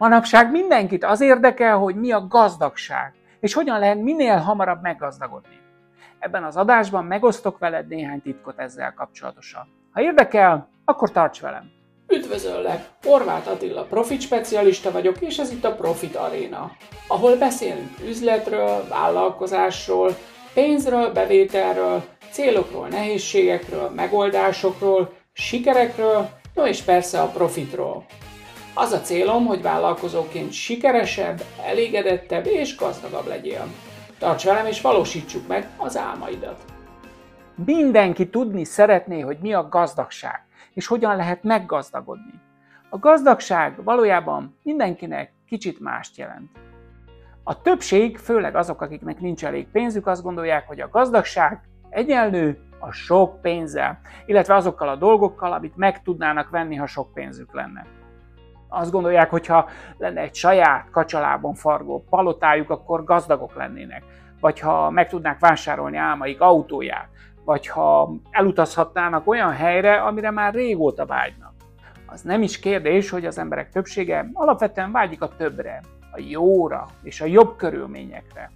Manapság mindenkit az érdekel, hogy mi a gazdagság, és hogyan lehet minél hamarabb meggazdagodni. Ebben az adásban megosztok veled néhány titkot ezzel kapcsolatosan. Ha érdekel, akkor tarts velem! Üdvözöllek! Horváth Attila profit specialista vagyok, és ez itt a Profit Arena, ahol beszélünk üzletről, vállalkozásról, pénzről, bevételről, célokról, nehézségekről, megoldásokról, sikerekről, no és persze a profitról. Az a célom, hogy vállalkozóként sikeresebb, elégedettebb és gazdagabb legyél. Tarts velem és valósítsuk meg az álmaidat. Mindenki tudni szeretné, hogy mi a gazdagság, és hogyan lehet meggazdagodni. A gazdagság valójában mindenkinek kicsit mást jelent. A többség, főleg azok, akiknek nincs elég pénzük, azt gondolják, hogy a gazdagság egyenlő a sok pénzzel, illetve azokkal a dolgokkal, amit meg tudnának venni, ha sok pénzük lenne. Azt gondolják, hogy ha lenne egy saját kacsalában fargó palotájuk, akkor gazdagok lennének. Vagy ha meg tudnák vásárolni álmaik autóját, vagy ha elutazhatnának olyan helyre, amire már régóta vágynak. Az nem is kérdés, hogy az emberek többsége alapvetően vágyik a többre, a jóra és a jobb körülményekre.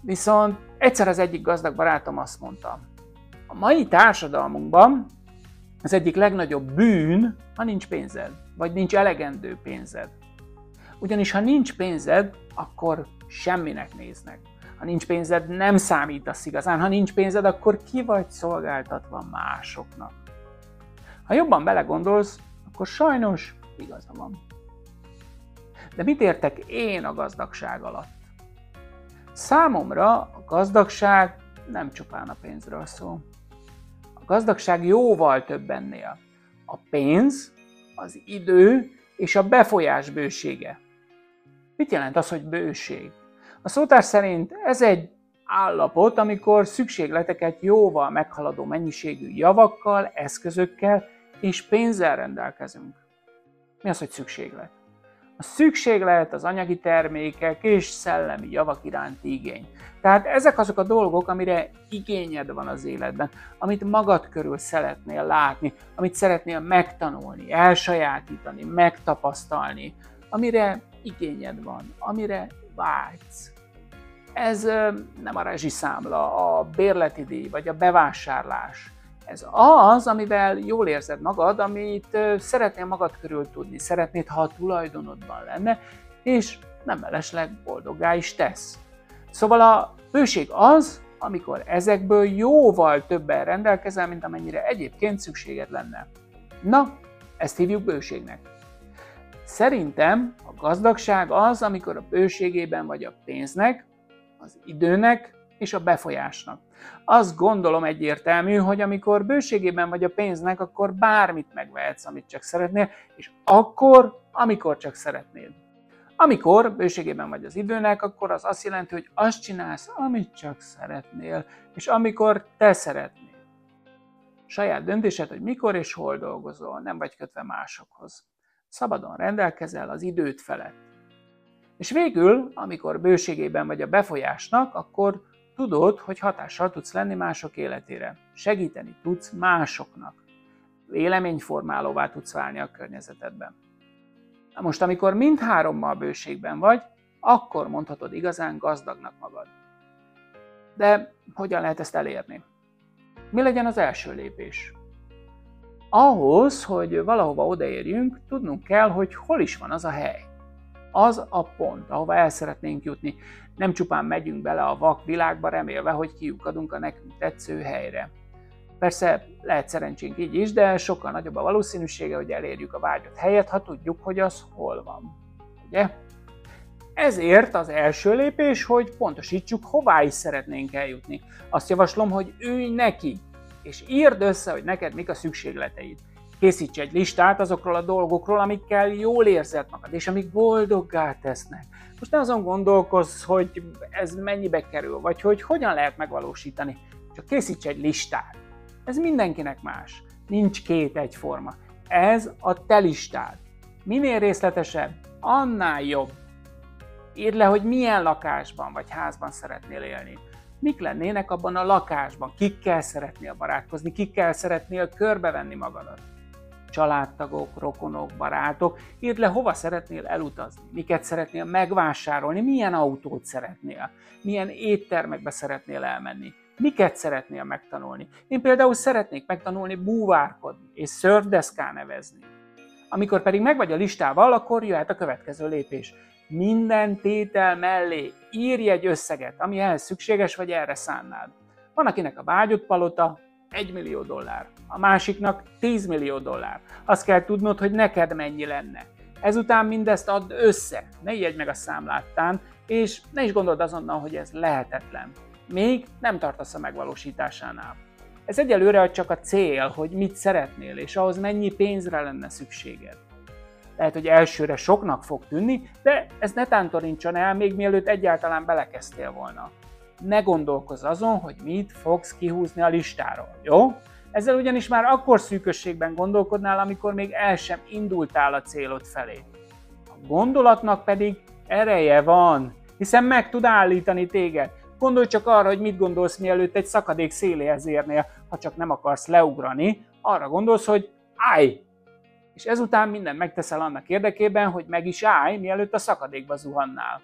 Viszont egyszer az egyik gazdag barátom azt mondta, a mai társadalmunkban az egyik legnagyobb bűn, ha nincs pénzed, vagy nincs elegendő pénzed. Ugyanis ha nincs pénzed, akkor semminek néznek. Ha nincs pénzed, nem számítasz igazán. Ha nincs pénzed, akkor ki vagy szolgáltatva másoknak. Ha jobban belegondolsz, akkor sajnos igaza van. De mit értek én a gazdagság alatt? Számomra a gazdagság nem csupán a pénzről szól. Gazdagság jóval több ennél. A pénz, az idő és a befolyás bősége. Mit jelent az, hogy bőség? A szótár szerint ez egy állapot, amikor szükségleteket jóval meghaladó mennyiségű javakkal, eszközökkel és pénzzel rendelkezünk. Mi az, hogy szükséglet? A szükséglet az anyagi termékek és szellemi javak iránti igény. Tehát ezek azok a dolgok, amire igényed van az életben, amit magad körül szeretnél látni, amit szeretnél megtanulni, elsajátítani, megtapasztalni, amire igényed van, amire vágysz. Ez nem a rezsiszámla, a bérleti díj vagy a bevásárlás. Ez az, amivel jól érzed magad, amit szeretnél magad körül tudni, szeretnéd, ha a tulajdonodban lenne, és nem mellesleg boldoggá is tesz. Szóval a bőség az, amikor ezekből jóval többen rendelkezel, mint amennyire egyébként szükséged lenne. Na, ezt hívjuk bőségnek. Szerintem a gazdagság az, amikor a bőségében vagy a pénznek, az időnek és a befolyásnak. Azt gondolom egyértelmű, hogy amikor bőségében vagy a pénznek, akkor bármit megvehetsz, amit csak szeretnél, és akkor, amikor csak szeretnéd. Amikor bőségében vagy az időnek, akkor az azt jelenti, hogy azt csinálsz, amit csak szeretnél, és amikor te szeretnél. Saját döntésed, hogy mikor és hol dolgozol, nem vagy kötve másokhoz. Szabadon rendelkezel az időt felett. És végül, amikor bőségében vagy a befolyásnak, akkor tudod, hogy hatással tudsz lenni mások életére. Segíteni tudsz másoknak. Véleményformálóvá tudsz válni a környezetedben. Na most, amikor mindhárommal bőségben vagy, akkor mondhatod igazán gazdagnak magad. De hogyan lehet ezt elérni? Mi legyen az első lépés? Ahhoz, hogy valahova odaérjünk, tudnunk kell, hogy hol is van az a hely az a pont, ahova el szeretnénk jutni. Nem csupán megyünk bele a vak világba, remélve, hogy kiukadunk a nekünk tetsző helyre. Persze lehet szerencsénk így is, de sokkal nagyobb a valószínűsége, hogy elérjük a vágyott helyet, ha tudjuk, hogy az hol van. Ugye? Ezért az első lépés, hogy pontosítsuk, hová is szeretnénk eljutni. Azt javaslom, hogy ülj neki, és írd össze, hogy neked mik a szükségleteid. Készíts egy listát azokról a dolgokról, amikkel jól érzed magad, és amik boldoggá tesznek. Most ne azon gondolkozz, hogy ez mennyibe kerül, vagy hogy hogyan lehet megvalósítani. Csak készíts egy listát. Ez mindenkinek más. Nincs két egyforma. Ez a te listád. Minél részletesebb, annál jobb. Írd le, hogy milyen lakásban vagy házban szeretnél élni. Mik lennének abban a lakásban, kikkel szeretnél barátkozni, kikkel szeretnél körbevenni magadat családtagok, rokonok, barátok, írd le, hova szeretnél elutazni, miket szeretnél megvásárolni, milyen autót szeretnél, milyen éttermekbe szeretnél elmenni, miket szeretnél megtanulni. Én például szeretnék megtanulni búvárkodni és szörfdeszkán nevezni. Amikor pedig megvagy a listával, akkor jöhet a következő lépés. Minden tétel mellé írj egy összeget, ami ehhez szükséges, vagy erre szánnád. Van, akinek a vágyott palota 1 millió dollár, a másiknak 10 millió dollár. Azt kell tudnod, hogy neked mennyi lenne. Ezután mindezt add össze, ne ijedj meg a számláttán, és ne is gondold azonnal, hogy ez lehetetlen. Még nem tartasz a megvalósításánál. Ez egyelőre csak a cél, hogy mit szeretnél, és ahhoz mennyi pénzre lenne szükséged. Lehet, hogy elsőre soknak fog tűnni, de ez ne tántorintson el, még mielőtt egyáltalán belekezdtél volna. Ne gondolkozz azon, hogy mit fogsz kihúzni a listáról, jó? Ezzel ugyanis már akkor szűkösségben gondolkodnál, amikor még el sem indultál a célod felé. A gondolatnak pedig ereje van, hiszen meg tud állítani téged. Gondolj csak arra, hogy mit gondolsz, mielőtt egy szakadék széléhez érnél, ha csak nem akarsz leugrani. Arra gondolsz, hogy állj! És ezután minden megteszel annak érdekében, hogy meg is állj, mielőtt a szakadékba zuhannál.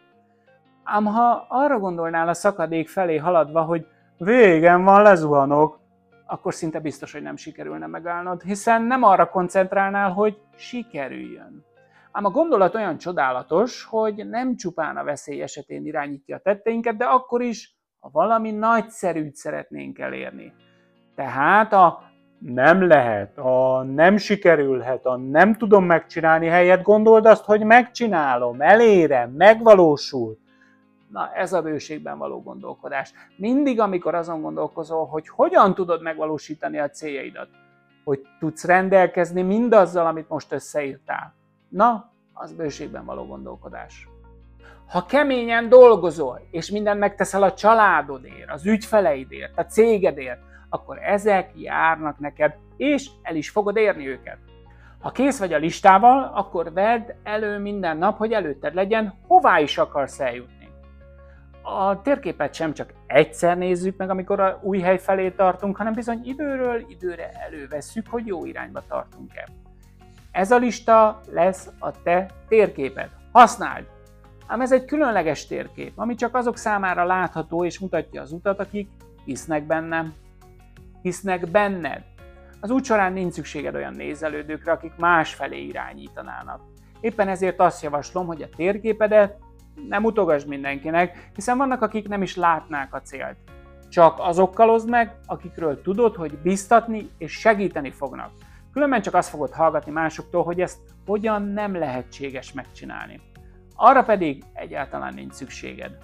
Ám ha arra gondolnál a szakadék felé haladva, hogy végem van, lezuhanok, akkor szinte biztos, hogy nem sikerülne megállnod, hiszen nem arra koncentrálnál, hogy sikerüljön. Ám a gondolat olyan csodálatos, hogy nem csupán a veszély esetén irányítja a tetteinket, de akkor is, ha valami nagyszerűt szeretnénk elérni. Tehát a nem lehet, a nem sikerülhet, a nem tudom megcsinálni helyet gondold azt, hogy megcsinálom, elérem, megvalósul. Na, ez a bőségben való gondolkodás. Mindig, amikor azon gondolkozol, hogy hogyan tudod megvalósítani a céljaidat, hogy tudsz rendelkezni mindazzal, amit most összeírtál. Na, az bőségben való gondolkodás. Ha keményen dolgozol, és mindent megteszel a családodért, az ügyfeleidért, a cégedért, akkor ezek járnak neked, és el is fogod érni őket. Ha kész vagy a listával, akkor vedd elő minden nap, hogy előtted legyen, hová is akarsz eljutni a térképet sem csak egyszer nézzük meg, amikor a új hely felé tartunk, hanem bizony időről időre elővesszük, hogy jó irányba tartunk-e. Ez a lista lesz a te térképed. Használd! Ám ez egy különleges térkép, ami csak azok számára látható és mutatja az utat, akik hisznek bennem. Hisznek benned. Az út során nincs szükséged olyan nézelődőkre, akik más felé irányítanának. Éppen ezért azt javaslom, hogy a térképedet nem mutogass mindenkinek, hiszen vannak, akik nem is látnák a célt. Csak azokkal oszd meg, akikről tudod, hogy biztatni és segíteni fognak. Különben csak azt fogod hallgatni másoktól, hogy ezt hogyan nem lehetséges megcsinálni. Arra pedig egyáltalán nincs szükséged.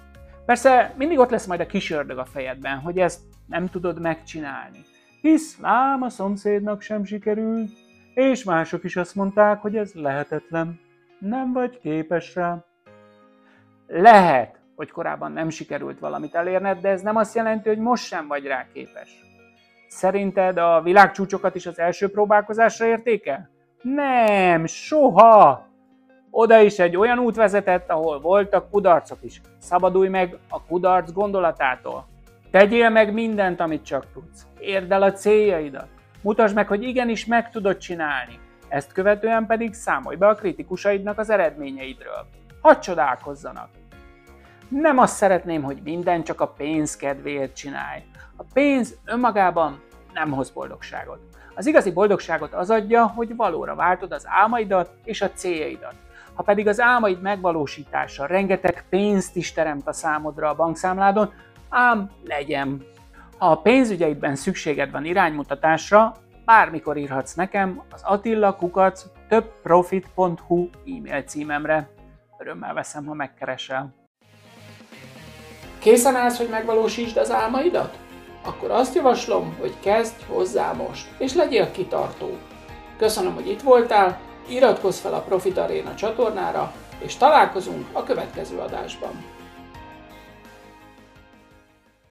Persze mindig ott lesz majd a kis ördög a fejedben, hogy ezt nem tudod megcsinálni. Hisz lám a szomszédnak sem sikerült, és mások is azt mondták, hogy ez lehetetlen. Nem vagy képes rá. Lehet, hogy korábban nem sikerült valamit elérned, de ez nem azt jelenti, hogy most sem vagy rá képes. Szerinted a világcsúcsokat is az első próbálkozásra értéke? Nem, soha! Oda is egy olyan út vezetett, ahol voltak kudarcok is. Szabadulj meg a kudarc gondolatától. Tegyél meg mindent, amit csak tudsz. Érd el a céljaidat. Mutasd meg, hogy igenis meg tudod csinálni. Ezt követően pedig számolj be a kritikusaidnak az eredményeidről. Hadd csodálkozzanak! Nem azt szeretném, hogy minden csak a pénz kedvéért csinálj. A pénz önmagában nem hoz boldogságot. Az igazi boldogságot az adja, hogy valóra váltod az álmaidat és a céljaidat. Ha pedig az álmaid megvalósítása rengeteg pénzt is teremt a számodra a bankszámládon, ám legyen. Ha a pénzügyeidben szükséged van iránymutatásra, bármikor írhatsz nekem az Attila Kukac többprofit.hu e-mail címemre. Örömmel veszem, ha megkeresel. Készen állsz, hogy megvalósítsd az álmaidat? Akkor azt javaslom, hogy kezdj hozzá most, és legyél kitartó. Köszönöm, hogy itt voltál, iratkozz fel a Profit Arena csatornára, és találkozunk a következő adásban.